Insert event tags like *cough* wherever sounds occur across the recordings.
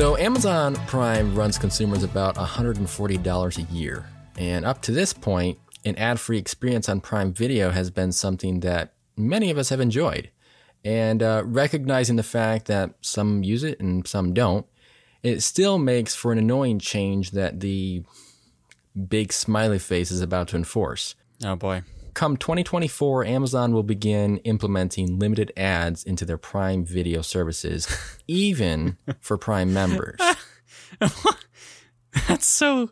So, Amazon Prime runs consumers about $140 a year. And up to this point, an ad free experience on Prime Video has been something that many of us have enjoyed. And uh, recognizing the fact that some use it and some don't, it still makes for an annoying change that the big smiley face is about to enforce. Oh boy. Come 2024, Amazon will begin implementing limited ads into their Prime Video services, *laughs* even for Prime members. *laughs* That's so.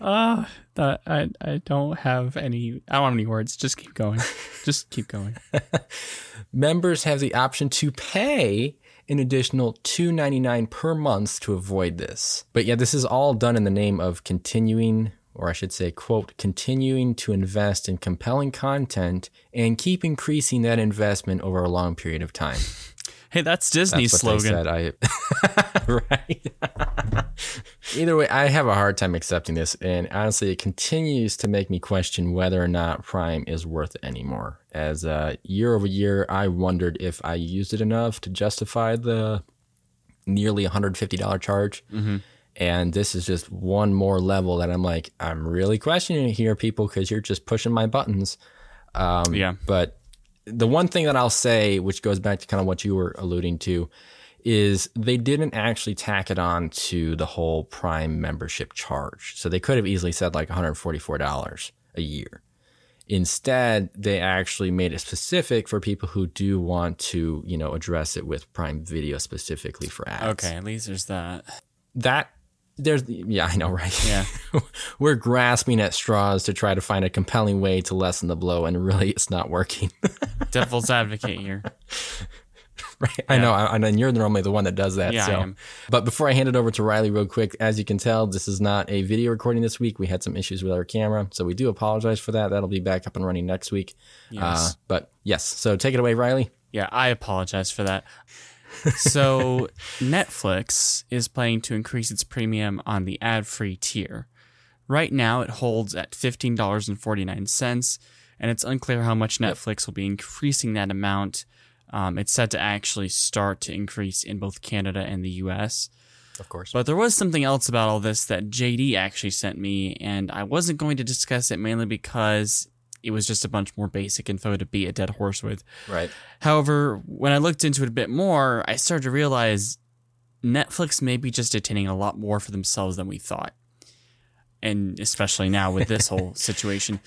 Uh, that I I don't have any. I don't have any words. Just keep going. Just keep going. *laughs* Members have the option to pay an additional $2.99 per month to avoid this. But yeah, this is all done in the name of continuing or I should say, quote, continuing to invest in compelling content and keep increasing that investment over a long period of time. *laughs* Hey, that's Disney's that's slogan. I, *laughs* right. *laughs* Either way, I have a hard time accepting this, and honestly, it continues to make me question whether or not Prime is worth it anymore. As uh, year over year, I wondered if I used it enough to justify the nearly $150 charge. Mm-hmm. And this is just one more level that I'm like, I'm really questioning it here, people, because you're just pushing my buttons. Um, yeah. But the one thing that I'll say, which goes back to kind of what you were alluding to, is they didn't actually tack it on to the whole Prime membership charge. So they could have easily said like $144 a year. Instead, they actually made it specific for people who do want to, you know, address it with Prime Video specifically for ads. Okay, at least there's that. That there's yeah i know right? Yeah. *laughs* We're grasping at straws to try to find a compelling way to lessen the blow and really it's not working. *laughs* Devil's advocate here. Right. Yeah. i know. I, and you're normally the one that does that yeah, so. I am. but before i hand it over to riley real quick as you can tell this is not a video recording this week. We had some issues with our camera so we do apologize for that. That'll be back up and running next week. Yes. Uh, but yes. So take it away riley. Yeah i apologize for that so Netflix is planning to increase its premium on the ad-free tier. Right now, it holds at fifteen dollars and forty-nine cents, and it's unclear how much Netflix will be increasing that amount. Um, it's set to actually start to increase in both Canada and the U.S. Of course. But there was something else about all this that JD actually sent me, and I wasn't going to discuss it mainly because it was just a bunch more basic info to beat a dead horse with. Right. However, when I looked into it a bit more, I started to realize Netflix may be just attaining a lot more for themselves than we thought. And especially now with this whole *laughs* situation.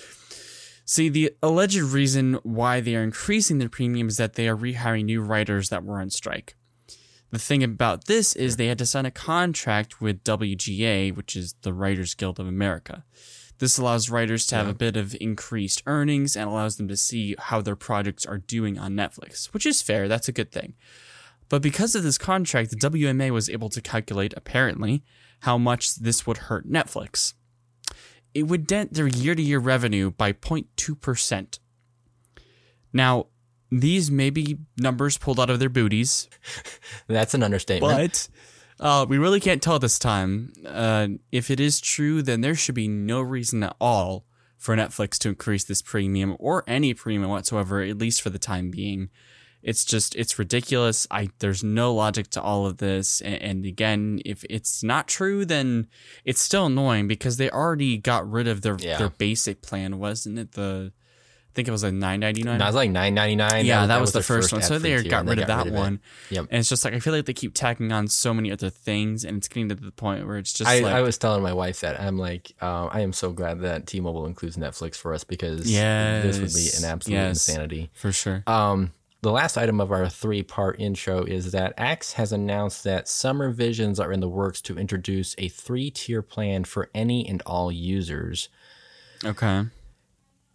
See, the alleged reason why they are increasing their premium is that they are rehiring new writers that were on strike. The thing about this is they had to sign a contract with WGA, which is the Writers Guild of America. This allows writers to have a bit of increased earnings and allows them to see how their projects are doing on Netflix, which is fair. That's a good thing. But because of this contract, the WMA was able to calculate, apparently, how much this would hurt Netflix. It would dent their year to year revenue by 0.2%. Now, these may be numbers pulled out of their booties. *laughs* That's an understatement. But uh, we really can't tell this time. Uh, if it is true, then there should be no reason at all for Netflix to increase this premium or any premium whatsoever, at least for the time being. It's just it's ridiculous. I there's no logic to all of this. And, and again, if it's not true, then it's still annoying because they already got rid of their Yeah. their basic plan, wasn't it? The think it was a nine ninety nine. No, it was like nine ninety nine. Yeah, that, was, the first, one. So they tier, got rid of that it. one. Yep. And it's just like I feel like they keep tacking on so many other things, and it's getting to the point where it's just I, like, I was telling my wife that I'm like, um, I am so glad that T-Mobile includes Netflix for us because this would be an absolute yes. insanity. for sure. Um, the last item of our three-part intro is that X has announced that some revisions are in the works to introduce a three-tier plan for any and all users. okay.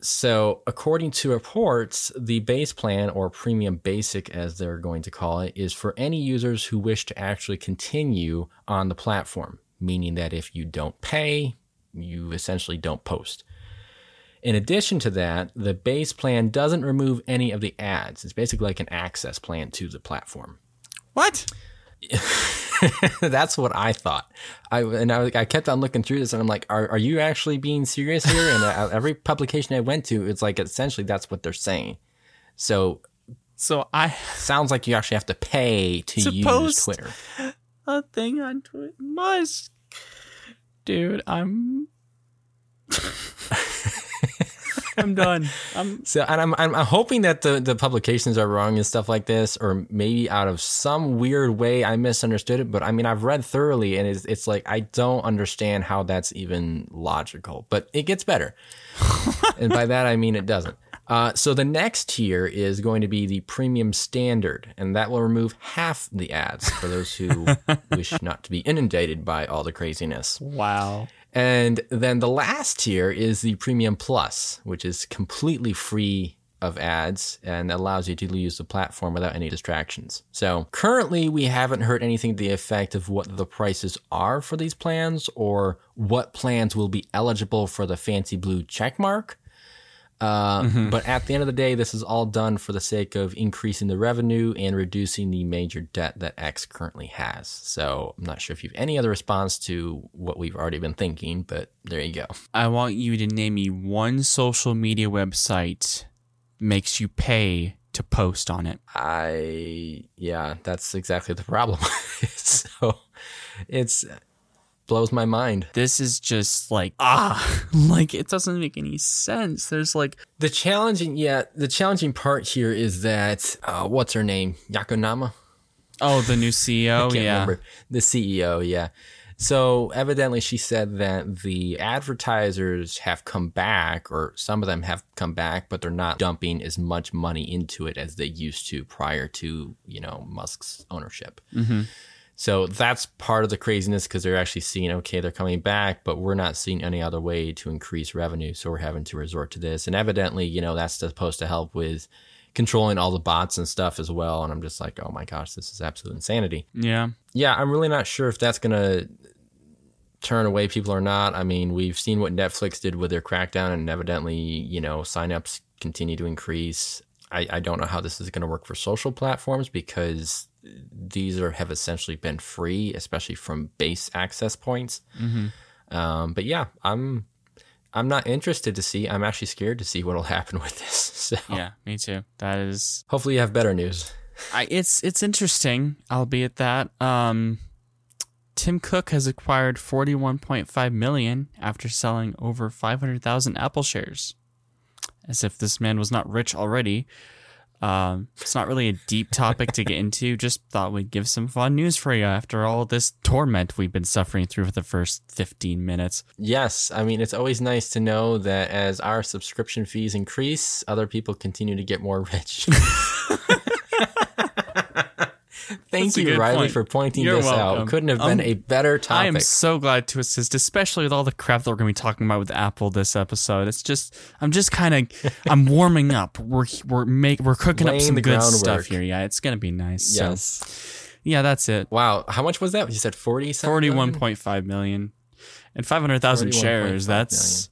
So, according to reports, the base plan, or premium basic as they're going to call it, is for any users who wish to actually continue on the platform, meaning that if you don't pay, you essentially don't post. In addition to that, the base plan doesn't remove any of the ads. It's basically like an access plan to the platform. What? *laughs* That's what I thought. I and I, I kept on looking through this, and I'm like, "Are are you actually being serious here?" And uh, *laughs* every publication I went to, it's like essentially that's what they're saying. So So I sounds like you actually have to pay to To use? Twitter. a thing on Twitter. Musk, dude, I'm. *laughs* I'm done. I'm *laughs* So, and I'm, I'm I'm hoping that the the publications are wrong and stuff like this, or maybe out of some weird way I misunderstood it. But I mean, I've read thoroughly, and it's it's like I don't understand how that's even logical. But it gets better, *laughs* and by that I mean it doesn't. Uh, so the next tier is going to be the premium standard, and that will remove half the ads for those who *laughs* wish not to be inundated by all the craziness. wow. And then the last tier is the Premium Plus, which is completely free of ads and allows you to use the platform without any distractions. So currently, we haven't heard anything to the effect of what the prices are for these plans or what plans will be eligible for the fancy blue check Uh, But at the end of the day, this is all done for the sake of increasing the revenue and reducing the major debt that X currently has. So I'm not sure if you have any other response to what we've already been thinking, but there you go. I want you to name me one social media website makes you pay to post on it. I, yeah, that's exactly the problem. *laughs* so it's blows my mind. This is just like ah, *laughs* like it doesn't make any sense. There's like The challenging, yeah, the challenging part here is that, uh, what's her name? Yakonama? oh the new *laughs* CEO, yeah. remember. The CEO, yeah. So evidently, she said that the advertisers have come back, or some of them have come back, but they're not dumping as much money into it as they used to prior to you know Musk's ownership. So that's part of the craziness because they're actually seeing, okay, they're coming back, but we're not seeing any other way to increase revenue. So we're having to resort to this. And evidently, you know, that's supposed to help with controlling all the bots and stuff as well. And I'm just like, oh my gosh, this is absolute insanity. Yeah. Yeah, I'm really not sure if that's going to turn away people or not. I mean, we've seen what Netflix did with their crackdown, and evidently, you know, signups continue to increase. I, I don't know how this is going to work for social platforms because these are have essentially been free, especially from base access points. Um, but yeah, I'm I'm not interested to see. I'm actually scared to see what'll *laughs* happen with this. So Yeah, me too. That is hopefully you have better news. I, it's it's interesting, albeit that um, Tim Cook has acquired 41.5 million after selling over 500,000 Apple shares. As if this man was not rich already. Um, it's not really a deep topic to get into. *laughs* Just thought we'd give some fun news for you after all this torment we've been suffering through for the first 15 minutes. Yes, I mean it's always nice to know that as our subscription fees increase, other people continue to get more rich. *laughs* *laughs* Thank That's you, Riley, point. for pointing You're this welcome. out. Couldn't have been Um, a better I topic. am so glad to assist, especially with all the crap that we're going to be talking about with Apple this episode. It's just, I'm just kind of, *laughs* I'm warming up. We're we're make we're cooking up some good stuff here. Yeah, it's going to be nice. yes. So, yeah, that's it. Wow, how much was that? You said forty. Forty-one point five million and five hundred thousand 41.5 shares. That's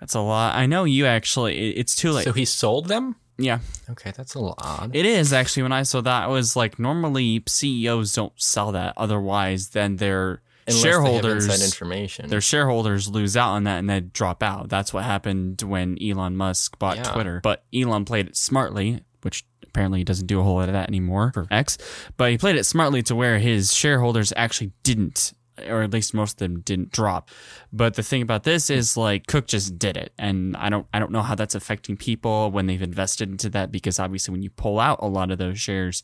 that's a lot. I know you actually. It's too late. So he sold them. Yeah, Okay, that's a little odd. it is actually. When I saw that, I was like, normally CEOs don't sell that. Otherwise, then their Unless they shareholders inside information. their shareholders lose out on that and they drop out. That's what happened when Elon Musk bought Yeah. Twitter. But Elon played it smartly, which apparently he doesn't do a whole lot of that anymore for X. But he played it smartly to where his shareholders actually didn't or at least most of them didn't drop. But the thing about this is like Cook just did it. And I don't I don't know how that's affecting people when they've invested into that because obviously when you pull out a lot of those shares,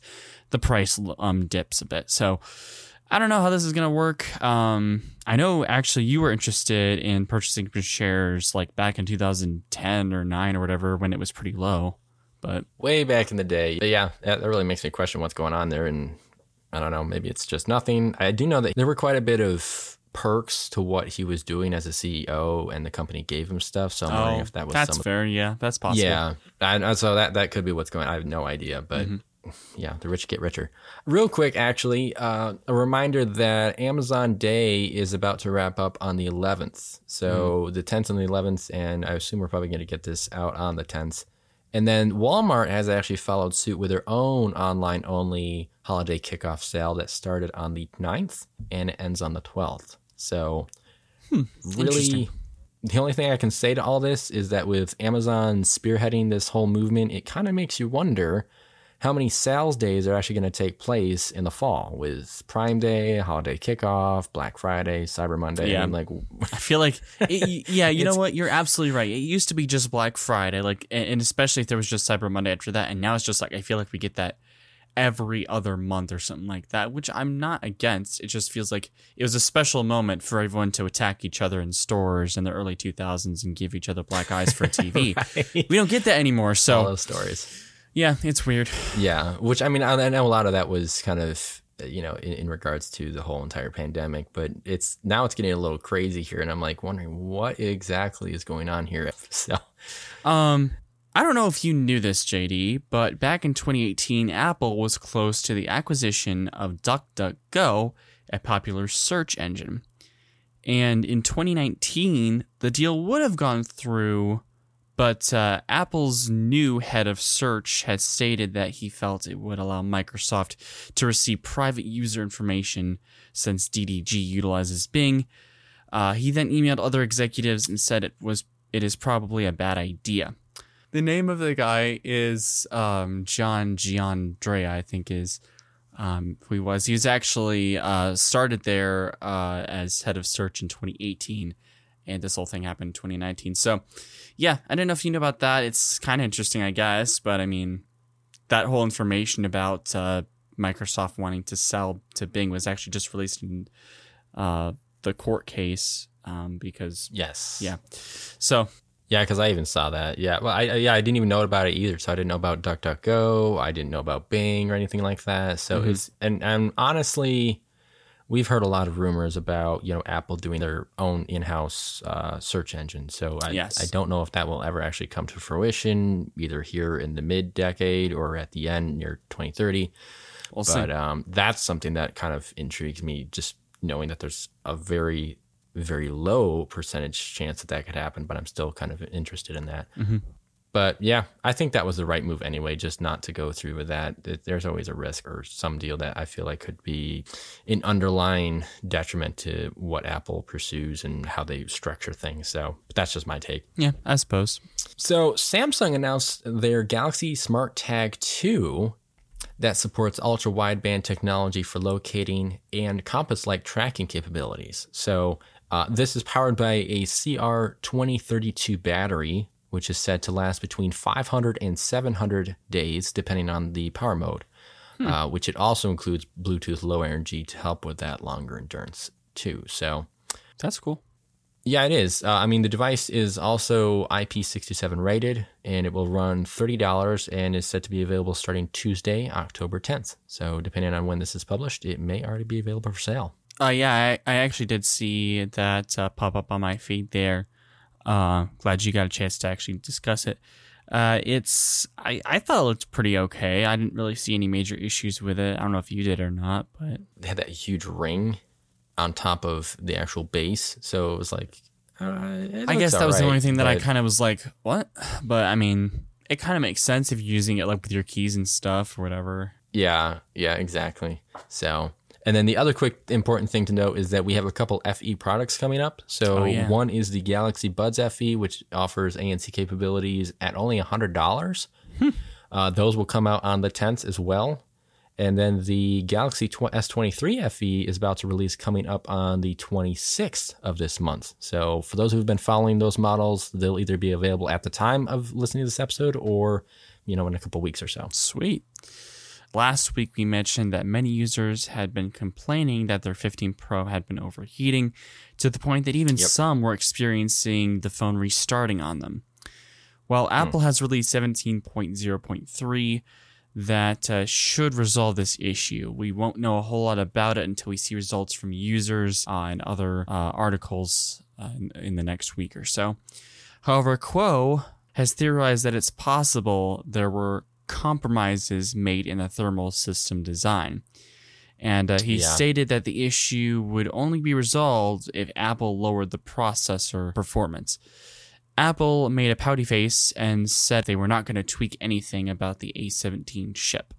the price um dips a bit. So I don't know how this is going to work. Um, I know actually you were interested in purchasing shares like back in 2010 or 9 or whatever when it was pretty low. But way back in the day. Yeah, that really makes me question what's going on there. And I don't know, maybe it's just nothing. I do know that there were quite a bit of perks to what he was doing as a CEO, and the company gave him stuff. So I'm wondering if that was Oh, that's some. fair. Yeah, that's possible. Yeah, and and so that that could be what's going. on. I have no idea, but. Mm-hmm. Yeah, the rich get richer. Real quick, actually, uh, a reminder that Amazon Day is about to wrap up on the 11th. So Mm-hmm. the 10th and the 11th, and I assume we're probably going to get this out on the 10th. And then Walmart has actually followed suit with their own online only holiday kickoff sale that started on the 9th and it ends on the 12th. So, really, Hmm, Interesting. the only thing I can say to all this is that with Amazon spearheading this whole movement, it kind of makes you wonder how many sales days are actually going to take place in the fall with Prime Day, holiday kickoff, Black Friday, Cyber Monday. Yeah. I'm like, I feel like, *laughs* it, yeah, you know what? You're absolutely right. It used to be just Black Friday, like, and especially if there was just Cyber Monday after that, and now it's just like I feel like we get that every other month or something like that, which I'm not against. It just feels like it was a special moment for everyone to attack each other in stores in the early 2000s and give each other black eyes for TV. *laughs* We don't get that anymore. all So those stories. Yeah, it's weird. Yeah, which I mean, I I know a lot of that was kind of you know in, in regards to the whole entire pandemic, but it's now it's getting a little crazy here, and I'm like wondering what exactly is going on here. *laughs* So Um, I don't know if you knew this, JD, but back in 2018, Apple was close to the acquisition of DuckDuckGo, a popular search engine. And in 2019, the deal would have gone through, but uh, Apple's new head of search has stated that he felt it would allow Microsoft to receive private user information since DDG utilizes Bing. Uh, he then emailed other executives and said it was it is probably a bad idea. The name of the guy is um, John Giannandrea, I think is um, who he was. He was actually uh, started there uh, as head of search in 2018, and this whole thing happened in 2019. So, yeah, I don't know if you know about that. It's kind of interesting, I guess, but I mean, that whole information about uh, Microsoft wanting to sell to Bing was actually just released in uh, the court case um, because yes, yeah. So yeah, because I even saw that. Yeah, well, I yeah I didn't even know about it either. So I didn't know about DuckDuckGo. I didn't know about Bing or anything like that. So Mhm. it's and and honestly, we've heard a lot of rumors about you know Apple doing their own in-house uh, search engine. So I Yes. I don't know if that will ever actually come to fruition, either here in the mid-decade or at the end near 2030. we'll. But um, that's something that kind of intrigues me, just knowing that there's a very, very low percentage chance that that could happen. But I'm still kind of interested in that. Mhm. But yeah, I think that was the right move anyway, just not to go through with that. There's always a risk or some deal that I feel like could be an underlying detriment to what Apple pursues and how they structure things. So but that's just my take. Yeah, I suppose. So Samsung announced their Galaxy Smart Tag 2 that supports ultra wideband technology for locating and compass like tracking capabilities. So uh, this is powered by a CR2032 battery, which is said to last between 500 and 700 days, depending on the power mode, uh, which it also includes Bluetooth Low Energy to help with that longer endurance too. So That's cool. yeah, it is. Uh, I mean, the device is also IP67 rated, and it will run thirty dollars, and is set to be available starting Tuesday, October tenth. So, depending on when this is published, it may already be available for sale. Uh, yeah, I, I actually did see that uh, pop up on my feed there. Uh, glad you got a chance to actually discuss it. Uh, it's I, I thought it looked pretty okay. I didn't really see any major issues with it. I don't know if you did or not, but They had that huge ring on top of the actual base, so it was like. Uh, it I guess that was the only thing that I kind of was like, what? But I mean, it kind of makes sense if you're using it like with your keys and stuff or whatever. Yeah, yeah, exactly. So, and then the other quick important thing to note is that we have a couple FE products coming up. So, Oh, yeah. one is the Galaxy Buds FE, which offers ANC capabilities at only $100. Hmm. Uh, those will come out on the 10th as well. And then the Galaxy tw- S23 FE is about to release coming up on the 26th of this month. So, for those who've been following those models, they'll either be available at the time of listening to this episode or, you know, in a couple weeks or so. Sweet. Last week, we mentioned that many users had been complaining that their 15 Pro had been overheating to the point that even Yep. some were experiencing the phone restarting on them. Well, Apple has released 17.0.3 that uh, should resolve this issue. We won't know a whole lot about it until we see results from users uh, and other uh, articles uh, in, in the next week or so. However, Kuo has theorized that it's possible there were compromises made in the thermal system design. And uh, he Yeah. stated that the issue would only be resolved if Apple lowered the processor performance. Apple made a pouty face and said they were not going to tweak anything about the A17 chip.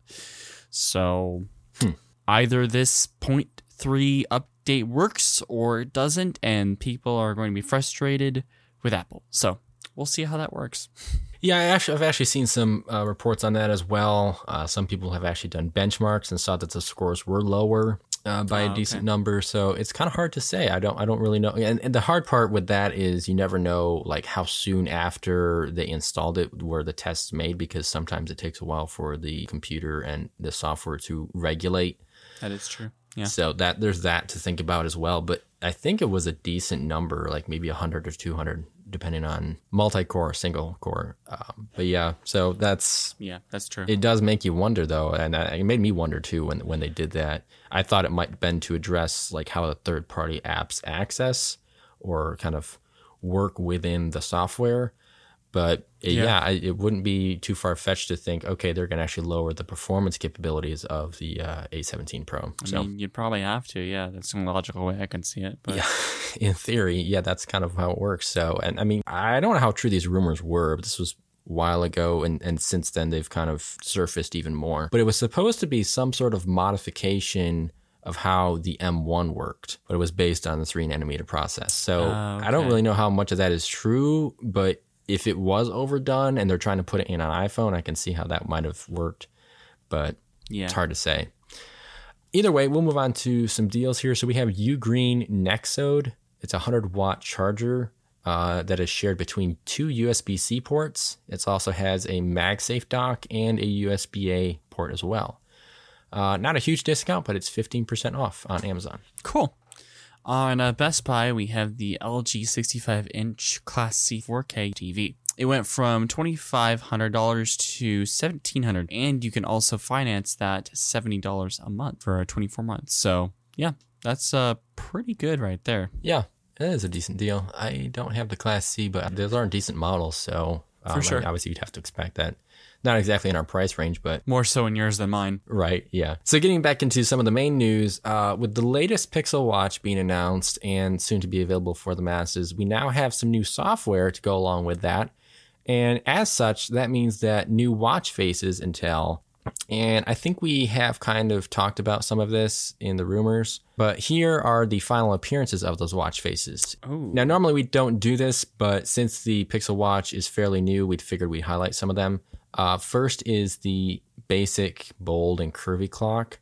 So Hmm. either this 0.3 update works or it doesn't, and people are going to be frustrated with Apple. So we'll see how that works. *laughs* Yeah, I actually, I've actually seen some uh, reports on that as well. Uh, some people have actually done benchmarks and saw that the scores were lower uh, by Oh, a okay. decent number. So it's kind of hard to say. I don't, I don't really know. And, and the hard part with that is you never know like how soon after they installed it were the tests made because sometimes it takes a while for the computer and the software to regulate. That is true. Yeah. So that there's that to think about as well. But I think it was a decent number, like maybe 100 or 200, depending on multi-core single core. Um, but yeah, so that's Yeah, that's true. it. Does make you wonder though, and uh, it made me wonder too when when they did that. I thought it might have been to address like how the third-party apps access or kind of work within the software. But Yeah. yeah, I, it wouldn't be too far fetched to think, okay, they're going to actually lower the performance capabilities of the uh, A17 Pro. I So mean, you'd probably have to. Yeah, that's the logical way I can see it. But yeah, *laughs* in theory, yeah, that's kind of how it works. So, and I mean, I don't know how true these rumors were, but this was a while ago, and, and since then they've kind of surfaced even more. But it was supposed to be some sort of modification of how the M1 worked, but it was based on the three nanometer process. So Ah, I don't really know how much of that is true, but if it was overdone and they're trying to put it in an iPhone, I can see how that might have worked. But yeah, it's hard to say. Either way, we'll move on to some deals here. So we have Ugreen Nexode. It's a 100 watt charger uh, that is shared between two USB C ports. It also has a MagSafe dock and a USB A port as well. Uh, not a huge discount, but it's 15% off on Amazon. cool. On uh, Best Buy, we have the LG 65 inch Class C 4K TV. It went from twenty five hundred dollars to $1,700, and you can also finance that seventy dollars a month for twenty four months. So yeah, that's uh pretty good right there. Yeah, it is a decent deal. I don't have the Class C, but those are decent models. So um, I mean, sure. obviously, you'd have to expect that. Not exactly in our price range, but More so in yours than mine. Right, yeah. So getting back into some of the main news, uh, with the latest Pixel Watch being announced and soon to be available for the masses, we now have some new software to go along with that. And as such, that means that new watch faces Intel. And I think we have kind of talked about some of this in the rumors, but here are the final appearances of those watch faces. Oh, Now, normally we don't do this, but since the Pixel Watch is fairly new, we figured we'd highlight some of them. Uh, first is the basic, bold, and curvy clock.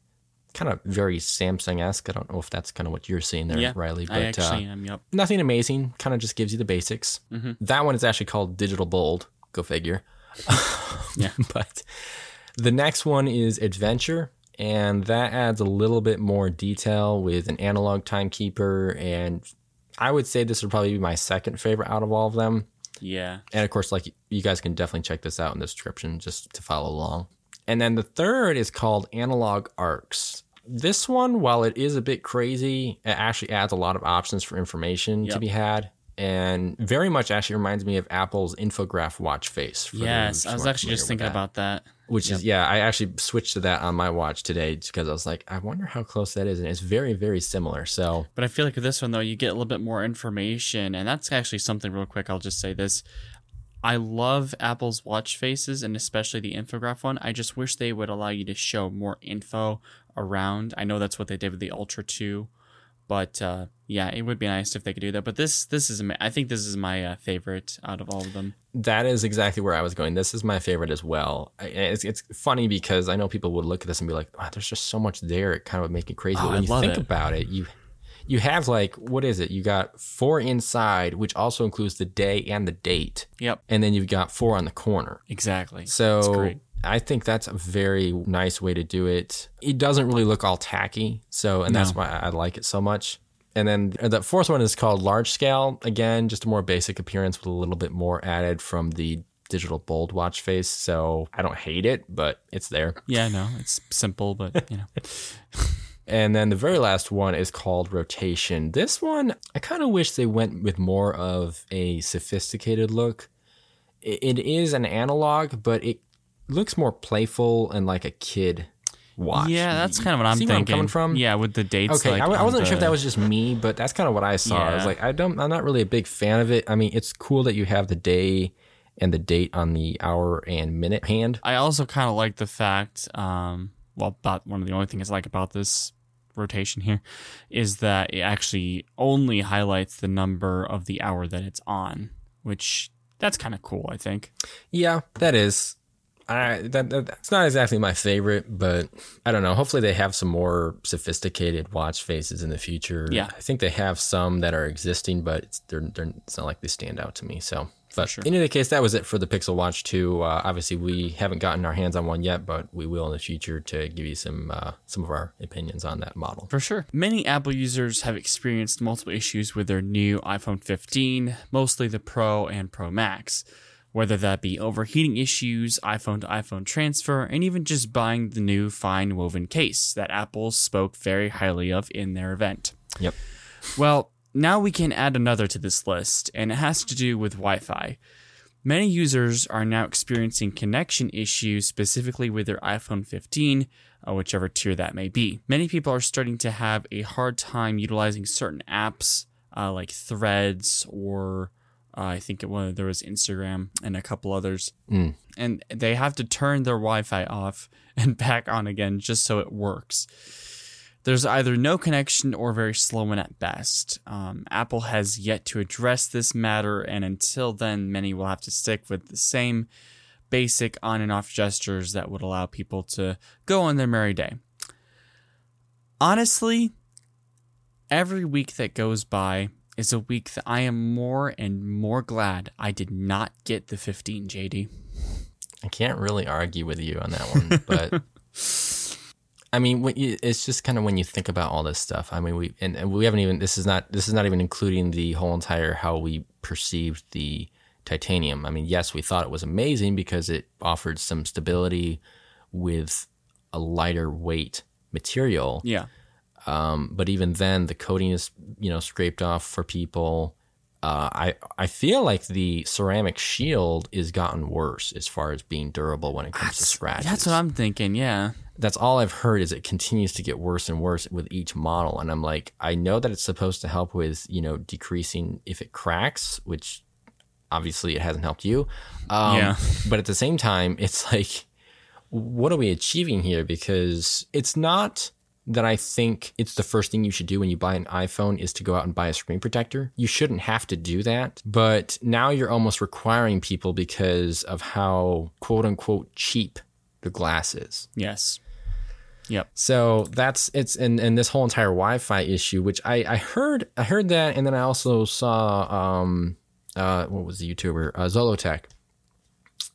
Kind of very Samsung esque. I don't know if that's kind of what you're seeing there, yeah, Riley. But I actually uh, am. Yep. nothing amazing. Kind of just gives you the basics. Mhm. That one is actually called Digital Bold. Go figure. *laughs* Yeah. *laughs* but the next one is Adventure, and that adds a little bit more detail with an analog timekeeper. And I would say this would probably be my second favorite out of all of them. Yeah. And of course, like you guys can definitely check this out in the description just to follow along. And then the third is called Analog Arcs. This one, while it is a bit crazy, it actually adds a lot of options for information to be had. And very much actually reminds me of Apple's infograph watch face. Yes, I was actually just thinking that. about that. Which is yeah, I actually switched to that on my watch today because I was like, I wonder how close that is, and it's very very similar. So But I feel like with this one though, you get a little bit more information, and that's actually something real quick. I'll just say this: I love Apple's watch faces, and especially the infograph one. I just wish they would allow you to show more info around. I know that's what they did with the Ultra Two, but uh, yeah, it would be nice if they could do that. But this this is I think this is my uh, favorite out of all of them. that is exactly where I was going. This is my favorite as well. It's it's funny because I know people would look at this and be like, wow, "There's just so much there." It kind of would make it crazy. Oh, when I you think it. about it, you you have like what is it? You got four inside, which also includes the day and the date, Yep, and then you've got four on the corner. exactly. So. I think that's a very nice way to do it. It doesn't really look all tacky, so and that's why I like it so much. And then the fourth one is called large scale. Again, just a more basic appearance with a little bit more added from the digital bold watch face. So I don't hate it, but it's there. Yeah, no, it's simple, but you know, *laughs* And then the very last one is called rotation. This one, I kind of wish they went with more of a sophisticated look. It is an analog, but it looks more playful and like a kid watch. yeah, that's kind of what I'm See thinking. I'm coming from? Yeah, with the dates. Okay, like, I, I wasn't sure if that was just me, but that's kind of what I saw. I was like, I don't, I'm not really a big fan of it. I mean, it's cool that you have the day and the date on the hour and minute hand. I also kind of like the fact, um, well, about one of the only things I like about this rotation here is that it actually only highlights the number of the hour that it's on, which That's kind of cool, I think. Yeah, that is. I that, that that's not exactly my favorite, but I don't know. Hopefully, they have some more sophisticated watch faces in the future. Yeah. I think they have some that are existing, but it's, they're, they're it's not like they stand out to me. So, but sure. in any case, that was it for the Pixel Watch Two. Uh, obviously, we haven't gotten our hands on one yet, but we will in the future to give you some uh, some of our opinions on that model. For sure. Many Apple users have experienced multiple issues with their new iPhone 15, mostly the Pro and Pro Max, whether that be overheating issues, iPhone to iPhone transfer, and even just buying the new fine woven case that Apple spoke very highly of in their event. Yep. Well, now we can add another to this list, and it has to do with Wi Fi. Many users are now experiencing connection issues, specifically with their iPhone 15, uh, whichever tier that may be. Many people are starting to have a hard time utilizing certain apps uh, like Threads or uh, I think it was there was Instagram and a couple others, Mm. and they have to turn their Wi-Fi off *laughs* and back on again just so it works. There's either no connection or very slow one at best. Um, Apple has yet to address this matter, and until then, many will have to stick with the same basic on and off gestures that would allow people to go on their merry day. Honestly, every week that goes by is a week that I am more and more glad I did not get the 15, JD. I can't really argue with you on that one, but *laughs* I mean, when you, it's just kind of when you think about all this stuff. I mean, we and, and we haven't even this is not this is not even including the whole entire how we perceived the titanium. I mean, yes, we thought it was amazing because it offered some stability with a lighter weight material. Yeah. Um, but even then, the coating is you know scraped off for people. Uh, I I feel like the ceramic shield is gotten worse as far as being durable when it comes to scratches. That's what I'm thinking. Yeah. That's all I've heard is it continues to get worse and worse with each model, and I'm like, I know that it's supposed to help with you know decreasing if it cracks, which obviously it hasn't helped you. Um, Yeah. But at the same time, it's like, what are we achieving here? Because it's not that I think it's the first thing you should do when you buy an iPhone is to go out and buy a screen protector. You shouldn't have to do that. But now you're almost requiring people because of how quote unquote cheap the glass is. Yes. Yep. So that's it's and and this whole entire Wi-Fi issue, which I I heard I heard that, and then I also saw um uh what was the YouTuber uh, Zollotech.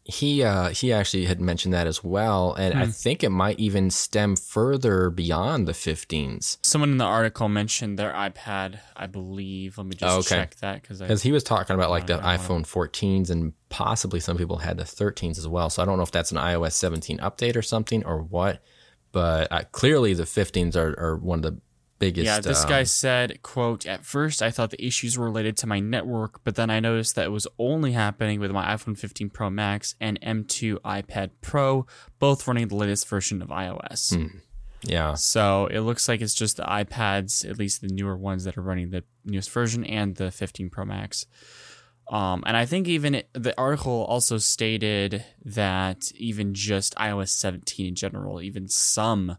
He uh he actually had mentioned that as well, and I think it might even stem further beyond the 15s Someone in the article mentioned their iPad, I believe. Let me just Oh, okay. check that because he was talking about like the I don't know. iPhone 14s and possibly some people had the 13s as well. So I don't know if that's an iOS 17 update or something or what, but uh, clearly the 15s are, are one of the biggest. Yeah, this um, guy said, quote, At first I thought the issues were related to my network, but then I noticed that it was only happening with my iPhone 15 Pro Max and M2 iPad Pro, both running the latest version of iOS. Hmm. Yeah. So it looks like it's just the iPads, at least the newer ones that are running the newest version, and the 15 Pro Max. Um, and I think even it, the article also stated that even just iOS 17 in general, even some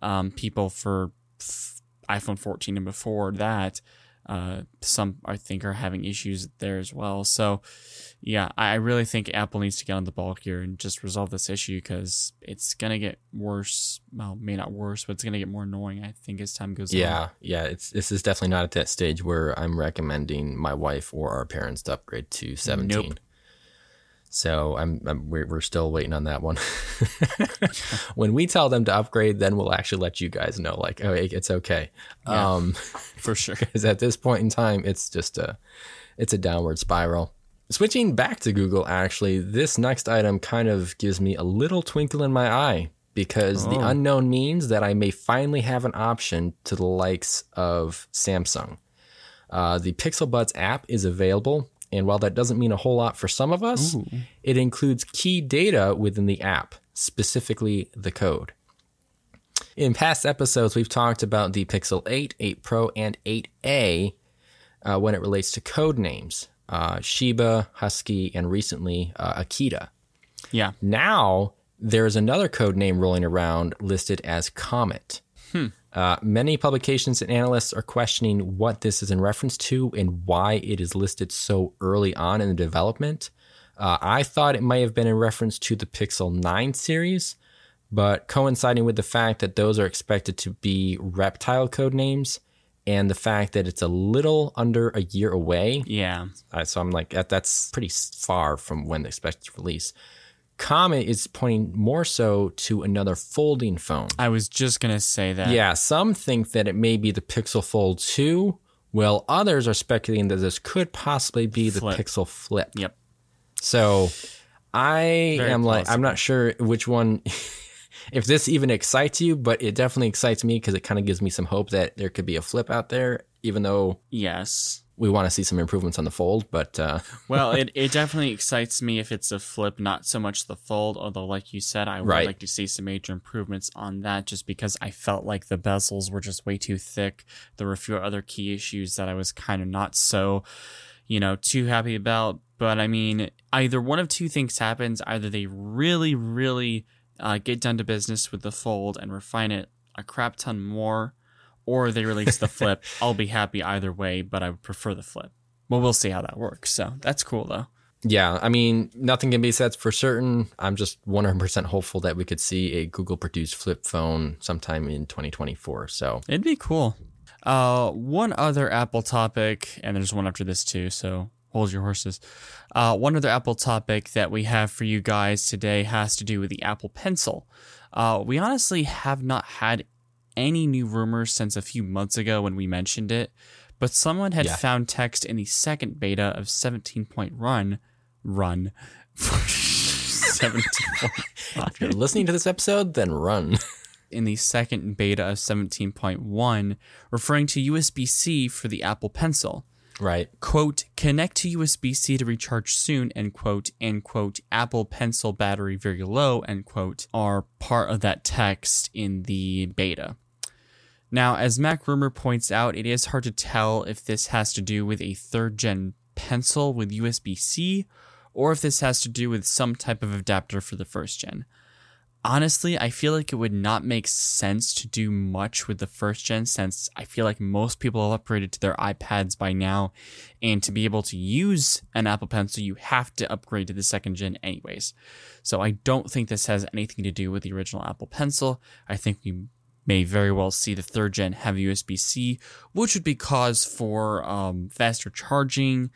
um, people for f- iPhone 14 and before that, uh, some I think are having issues there as well. So, yeah, I really think Apple needs to get on the ball here and just resolve this issue because it's gonna get worse. Well, may not worse, but it's gonna get more annoying. I think as time goes on. Yeah, yeah. It's this is definitely not at that stage where I'm recommending my wife or our parents to upgrade to 17. Nope. So I'm, I'm we're, we're still waiting on that one. *laughs* when we tell them to upgrade, then we'll actually let you guys know, like, oh, it- it's okay. Yeah. Um, *laughs* for sure. *laughs* because at this point in time, it's just a it's a downward spiral. Switching back to Google, actually, this next item kind of gives me a little twinkle in my eye because the Oh. unknown means that I may finally have an option to the likes of Samsung. Uh, the Pixel Buds app is available, and while that doesn't mean a whole lot for some of us, it includes key data within the app, specifically the code. In past episodes, we've talked about the Pixel 8, 8 Pro, and 8A uh, when it relates to code names uh, Shiba, Husky, and recently uh, Akita. Yeah. Now, there's another code name rolling around listed as Comet. Uh, many publications and analysts are questioning what this is in reference to and why it is listed so early on in the development. Uh, I thought it might have been in reference to the Pixel 9 series, but coinciding with the fact that those are expected to be reptile code names and the fact that it's a little under a year away. Yeah. Uh, so I'm like, that, that's pretty far from when they expect to release. Comet is pointing more so to another folding phone. I was just going to say that. Yeah, some think that it may be the Pixel Fold 2, while others are speculating that this could possibly be the Pixel Flip. Yep. So I Very am like, I'm not sure which one, *laughs* if this even excites you, but it definitely excites me because it kind of gives me some hope that there could be a flip out there, even though Yes. We want to see some improvements on the Fold. But uh, *laughs* Well, it, it definitely excites me if it's a flip, not so much the fold. Although, like you said, I would Right. like to see some major improvements on that just because I felt like the bezels were just way too thick. There were a few other key issues that I was kind of not so, you know, too happy about. But I mean, either one of two things happens. Either they really, really uh, get down to business with the fold and refine it a crap ton more, or they release the flip. *laughs* I'll be happy either way, but I would prefer the flip. Well, we'll see how that works. So that's cool, though. yeah, I mean, nothing can be said for certain. I'm just 100% hopeful that we could see a Google produced flip phone sometime in 2024. So It'd be cool. Uh, one other Apple topic, and there's one after this too, so hold your horses. Uh, one other Apple topic that we have for you guys today has to do with the Apple Pencil. Uh, we honestly have not had any new rumors since a few months ago when we mentioned it, but someone had Yeah. found text in the second beta of 17 point run run *laughs* 17 *laughs* if you're listening to this episode, then run. in the second beta of 17.1 referring to USB-C for the Apple Pencil. right. Quote, connect to USB-C to recharge soon, end quote, and quote, Apple Pencil battery very low, end quote, are part of that text in the beta. Now, as Mac Rumor points out, it is hard to tell if this has to do with a third gen pencil with USB C or if this has to do with some type of adapter for the first gen. Honestly, I feel like it would not make sense to do much with the first gen since I feel like most people have upgraded to their iPads by now. And to be able to use an Apple Pencil, you have to upgrade to the second gen anyways. So I don't think this has anything to do with the original Apple Pencil. I think we may very well see the third gen have USB C, which would be cause for um, faster charging.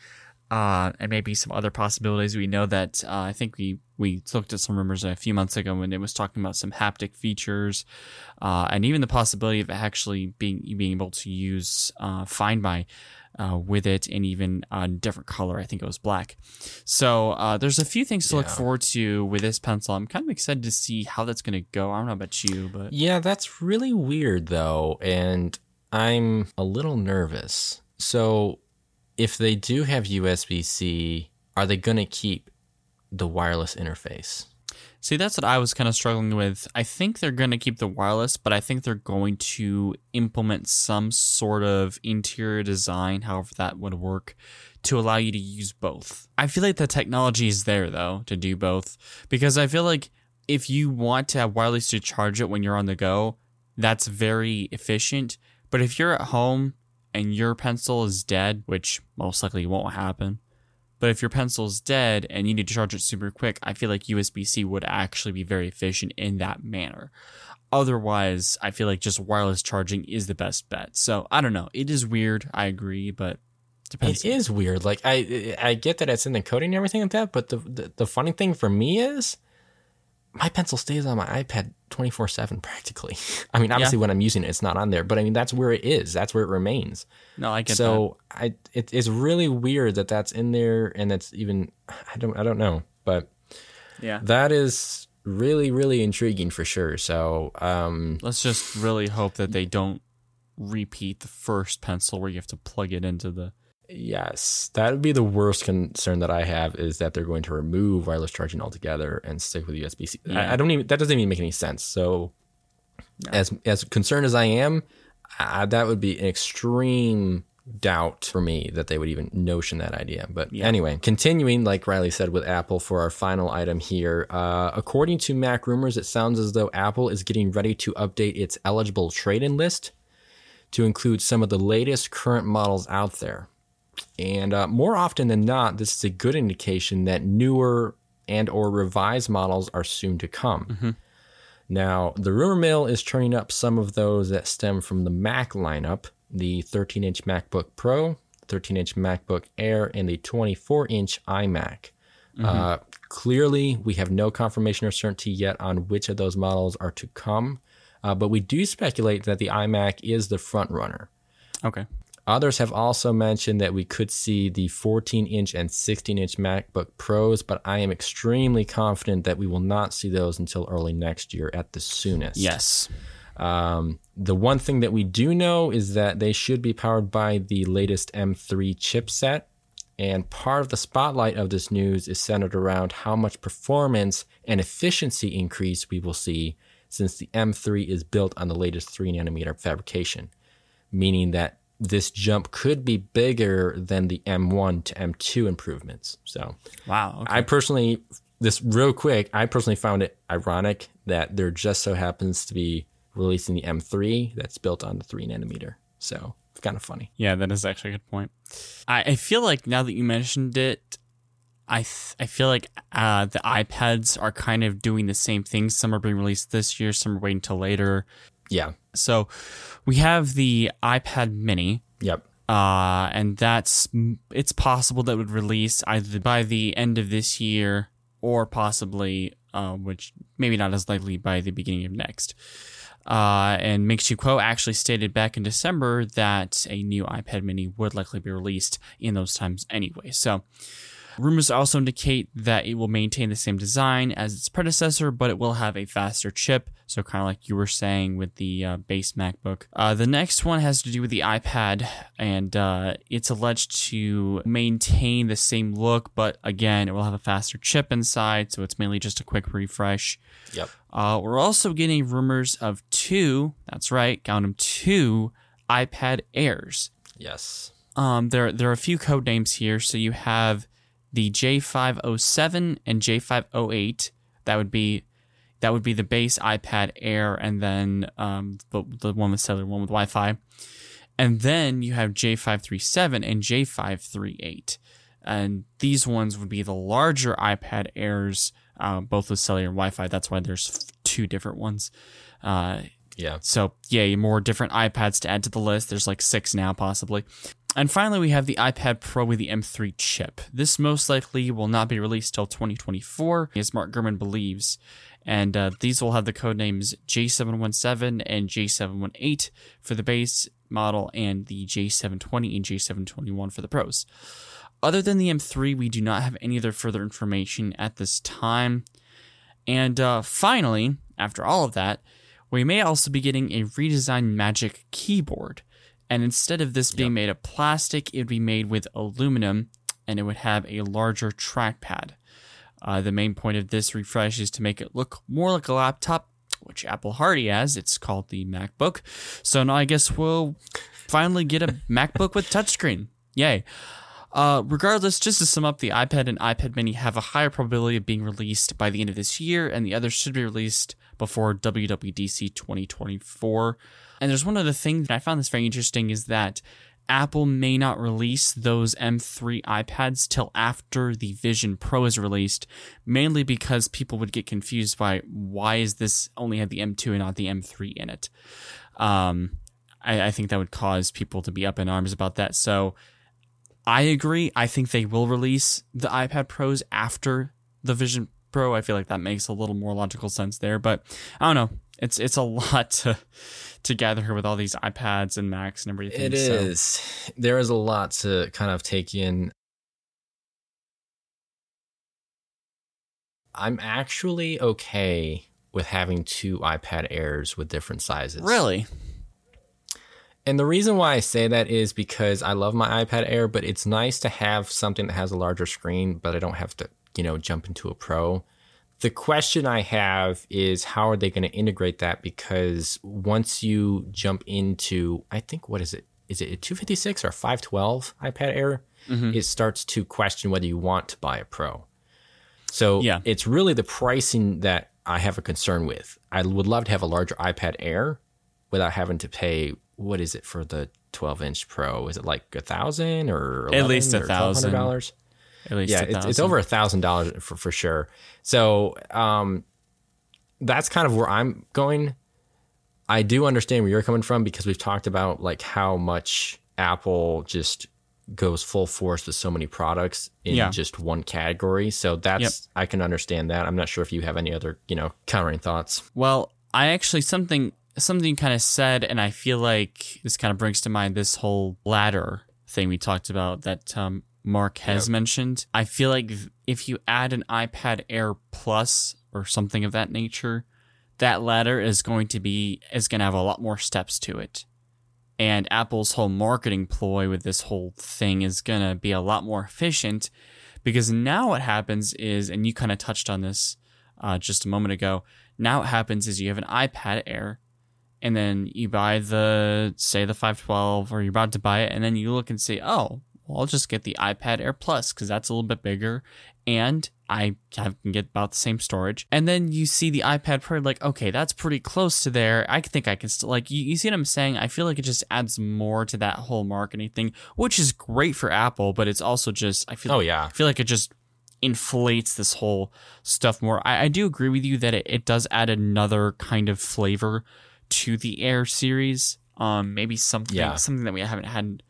Uh, and maybe some other possibilities. We know that uh, I think we we looked at some rumors a few months ago when it was talking about some haptic features, uh, and even the possibility of actually being being able to use uh, Find My uh, with it in even a different color. I think it was black. So uh, there's a few things to look forward to with this pencil. I'm kind of excited to see how that's going to go. I don't know about you, but Yeah, that's really weird though, and I'm a little nervous. So, if they do have USB C, are they going to keep the wireless interface? See, that's what I was kind of struggling with. I think they're going to keep the wireless, but I think they're going to implement some sort of interior design, however that would work, to allow you to use both. I feel like the technology is there, though, to do both, because I feel like if you want to have wireless to charge it when you're on the go, that's very efficient. But if you're at home and your pencil is dead, which most likely won't happen, but if your pencil's dead and you need to charge it super quick, I feel like USB C would actually be very efficient in that manner. Otherwise, I feel like just wireless charging is the best bet. So I don't know. It is weird. I agree, but depends. It is weird. Like I I get that it's in the coding and everything like that, but the the, the funny thing for me is my pencil stays on my iPad 24/7 practically. *laughs* I mean, obviously when I'm using it it's not on there, but I mean that's where it is. That's where it remains. No, I get that. so I it, it's really weird that that's in there and that's even I don't I don't know, but Yeah. that is really really intriguing for sure. So um Let's just really hope that they don't repeat the first pencil where you have to plug it into the. Yes, that would be the worst concern that I have is that they're going to remove wireless charging altogether and stick with USB C. Yeah. I, I don't even that doesn't even make any sense. So as as concerned as I am, uh, that would be an extreme doubt for me that they would even notion that idea. But Yeah. anyway, continuing, like Riley said with Apple for our final item here, uh, according to Mac rumors, it sounds as though Apple is getting ready to update its eligible trade in list to include some of the latest current models out there. And uh, more often than not, this is a good indication that newer and or revised models are soon to come. Now, the rumor mill is turning up some of those that stem from the Mac lineup, the 13-inch MacBook Pro, 13-inch MacBook Air, and the 24-inch iMac. Uh, clearly, we have no confirmation or certainty yet on which of those models are to come, uh, but we do speculate that the iMac is the front runner. Okay. Others have also mentioned that we could see the 14 inch and 16 inch MacBook Pros, but I am extremely confident that we will not see those until early next year at the soonest. Yes. Um, the one thing that we do know is that they should be powered by the latest M3 chipset. And part of the spotlight of this news is centered around how much performance and efficiency increase we will see since the M3 is built on the latest 3 nanometer fabrication, meaning that this jump could be bigger than the M1 to M2 improvements. So, Wow. Okay. I personally, this real quick, I personally found it ironic that there just so happens to be releasing the M3 that's built on the 3 nanometer. So, it's kind of funny. Yeah, that is actually a good point. I, I feel like now that you mentioned it, I th- I feel like uh, the iPads are kind of doing the same thing. Some are being released this year, some are waiting till later. Yeah. So we have the iPad Mini, Yep. uh, and that's it's possible that would release either by the end of this year or possibly, uh, which maybe not as likely by the beginning of next. Uh, and Ming-Chi Kuo actually stated back in December that a new iPad Mini would likely be released in those times anyway. So. Rumors also indicate that it will maintain the same design as its predecessor, but it will have a faster chip. So, kind of like you were saying with the uh, base MacBook. Uh, the next one has to do with the iPad, and uh, it's alleged to maintain the same look, but again, it will have a faster chip inside. So, it's mainly just a quick refresh. Yep. Uh, we're also getting rumors of two, that's right, count them, two iPad Airs. Yes. Um, there, there are a few code names here. So you have the J507 and J508. That would be that would be the base iPad Air, and then um, the the one with cellular, one with Wi-Fi, and then you have J537 and J538, and these ones would be the larger iPad Airs, uh, both with cellular and Wi-Fi. That's why there's two different ones. Uh, Yeah. so, yeah, more different iPads to add to the list. There's like six now, possibly. And finally, we have the iPad Pro with the M3 chip. This most likely will not be released till 2024, as Mark Gurman believes. And uh, these will have the code names J717 and J718 for the base model, and the J720 and J721 for the pros. Other than the M3, we do not have any other further information at this time. And uh, finally, after all of that, we may also be getting a redesigned Magic keyboard. And instead of this being made of plastic, it would be made with aluminum and it would have a larger trackpad. Uh, the main point of this refresh is to make it look more like a laptop, which Apple already has. It's called the MacBook. So now I guess we'll finally get a *laughs* MacBook with touchscreen. Yay. Uh, regardless, just to sum up, the iPad and iPad Mini have a higher probability of being released by the end of this year, and the others should be released before WWDC 2024. And there's one other thing that I found this very interesting is that Apple may not release those M3 iPads till after the Vision Pro is released, mainly because people would get confused by why is this only had the M2 and not the M3 in it. Um, I, I think that would cause people to be up in arms about that. So I agree. I think they will release the iPad Pros after the Vision Pro. I feel like that makes a little more logical sense there, but I don't know. It's it's a *laughs* lot to to gather here with all these iPads and Macs and everything. It so- is. There is a lot to kind of take in. I'm actually okay with having two iPad Airs with different sizes. Really? And the reason why I say that is because I love my iPad Air, but it's nice to have something that has a larger screen, but I don't have to, you know, jump into a Pro. The question I have is how are they going to integrate that? Because once you jump into, I think, what is it? Is it a 256 or 512 iPad Air? Mm-hmm. It starts to question whether you want to buy a Pro. So Yeah. it's really the pricing that I have a concern with. I would love to have a larger iPad Air without having to pay what is it for the 12 inch Pro? Is it like a thousand or At least a $1,100 thousand. dollars? At least Yeah, it's, it's over a thousand dollars for for sure. So um, that's kind of where I'm going. I do understand where you're coming from because we've talked about like how much Apple just goes full force with so many products in Yeah. just one category. So that's Yep. I can understand that. I'm not sure if you have any other you know countering thoughts. Well, I actually something something kind of said, and I feel like this kind of brings to mind this whole ladder thing we talked about that um, Mark has mentioned. I feel like if- if you add an iPad Air Plus or something of that nature, that ladder is going to be is going to have a lot more steps to it. And Apple's whole marketing ploy with this whole thing is going to be a lot more efficient because now what happens is, and you kind of touched on this uh, just a moment ago, now what happens is you have an iPad Air, and then you buy the say the 512, or you're about to buy it, and then you look and say, oh, well, I'll just get the iPad Air Plus because that's a little bit bigger, and I can get about the same storage. And then you see the iPad Pro, like, okay, that's pretty close to there. I think I can still like you, you see what I'm saying. I feel like it just adds more to that whole marketing thing, which is great for Apple, but it's also just I feel Oh yeah, I feel like it just inflates this whole stuff more. I, I do agree with you that it, it does add another kind of flavor to the Air series. Um, maybe something Yeah. something that we haven't had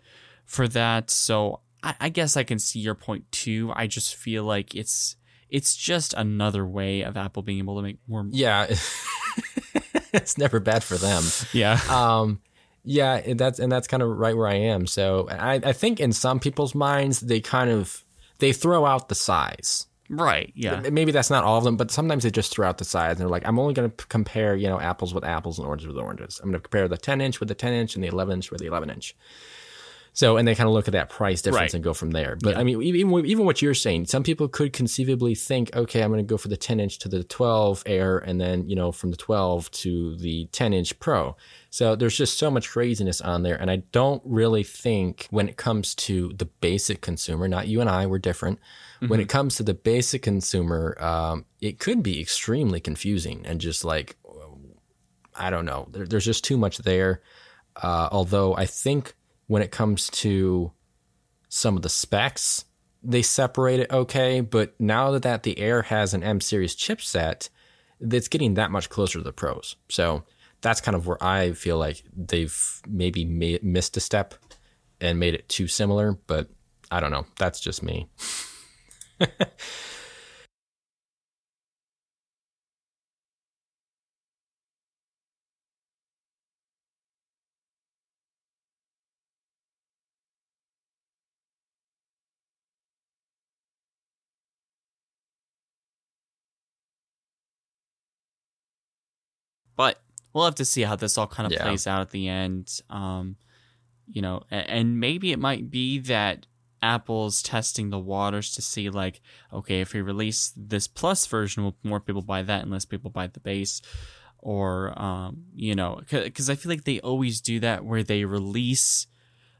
for that. So I, I guess I can see your point too. I just feel like it's it's just another way of Apple being able to make more. yeah. *laughs* it's never bad for them. Yeah, *laughs* um yeah and that's and that's kind of right where i am so I, I think in some people's minds they kind of they throw out the size right. Yeah, maybe that's not all of them but sometimes they just throw out the size and they're like i'm only going to compare you know apples with apples and oranges with oranges i'm going to compare the 10 inch with the 10 inch and the 11 inch with the 11 inch so and they kind of look at that price difference Right. and go from there. But i mean even even what you're saying some people could conceivably think okay i'm going to go for the 10 inch to the 12 air and then you know from the 12 to the 10 inch pro. So there's just so much craziness on there and i don't really think when it comes to the basic consumer not you and i we're different when it comes to the basic consumer um, it could be extremely confusing and just like i don't know. There, there's just too much there. Uh, although i think when it comes to some of the specs, they separate it okay. But now that, the Air has an M series chipset, it's getting that much closer to the pros. So that's kind of where I feel like they've maybe made, missed a step and made it too similar. But I don't know. That's just me. *laughs* but we'll have to see how this all kind of Yeah. plays out at the end. Um, you know, and maybe it might be that Apple's testing the waters to see, like, okay, if we release this plus version, will more people buy that and less people buy the base? Or, um, you know, because I feel like they always do that where they release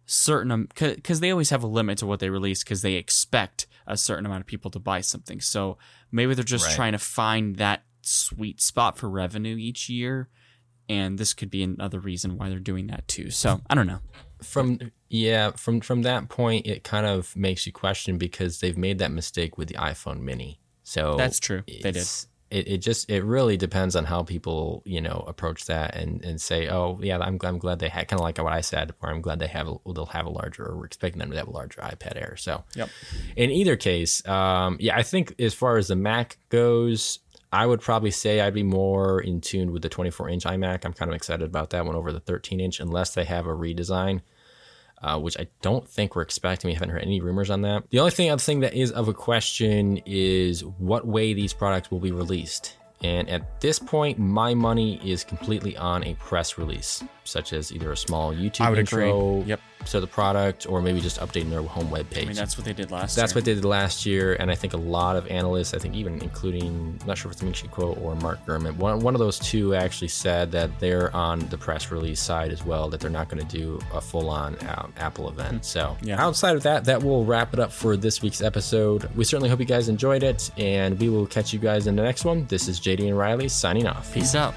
certain because they always have a limit to what they release because they expect a certain amount of people to buy something. So maybe they're just Right. trying to find that sweet spot for revenue each year, and this could be another reason why they're doing that too. So I don't know. From yeah, from from that point, it kind of makes you question because they've made that mistake with the iPhone Mini. So That's true. They did. It, it just it really depends on how people you know approach that and, and say oh yeah I'm, I'm glad they had kind of like what I said where I'm glad they have a, they'll have a larger or we're expecting them to have a larger iPad Air so Yep. in either case um, yeah I think as far as the Mac goes I would probably say I'd be more in tune with the 24 inch iMac I'm kind of excited about that one over the 13 inch unless they have a redesign uh, which I don't think we're expecting. We haven't heard any rumors on that. The only thing other thing that is of a question is what way these products will be released. And at this point, my money is completely on a press release, such as either a small YouTube I would intro agree. Yep. To the product, or maybe just updating their home web page. I mean, that's what they did last. That's year. what they did last year, and I think a lot of analysts, I think even including, I'm not sure if it's Ming-Chi Kuo or Mark Gurman, one, one of those two actually said that they're on the press release side as well, that they're not going to do a full-on um, Apple event. So Yeah. outside of that, that will wrap it up for this week's episode. We certainly hope you guys enjoyed it, and we will catch you guys in the next one. This is JD and Riley signing off. Peace out.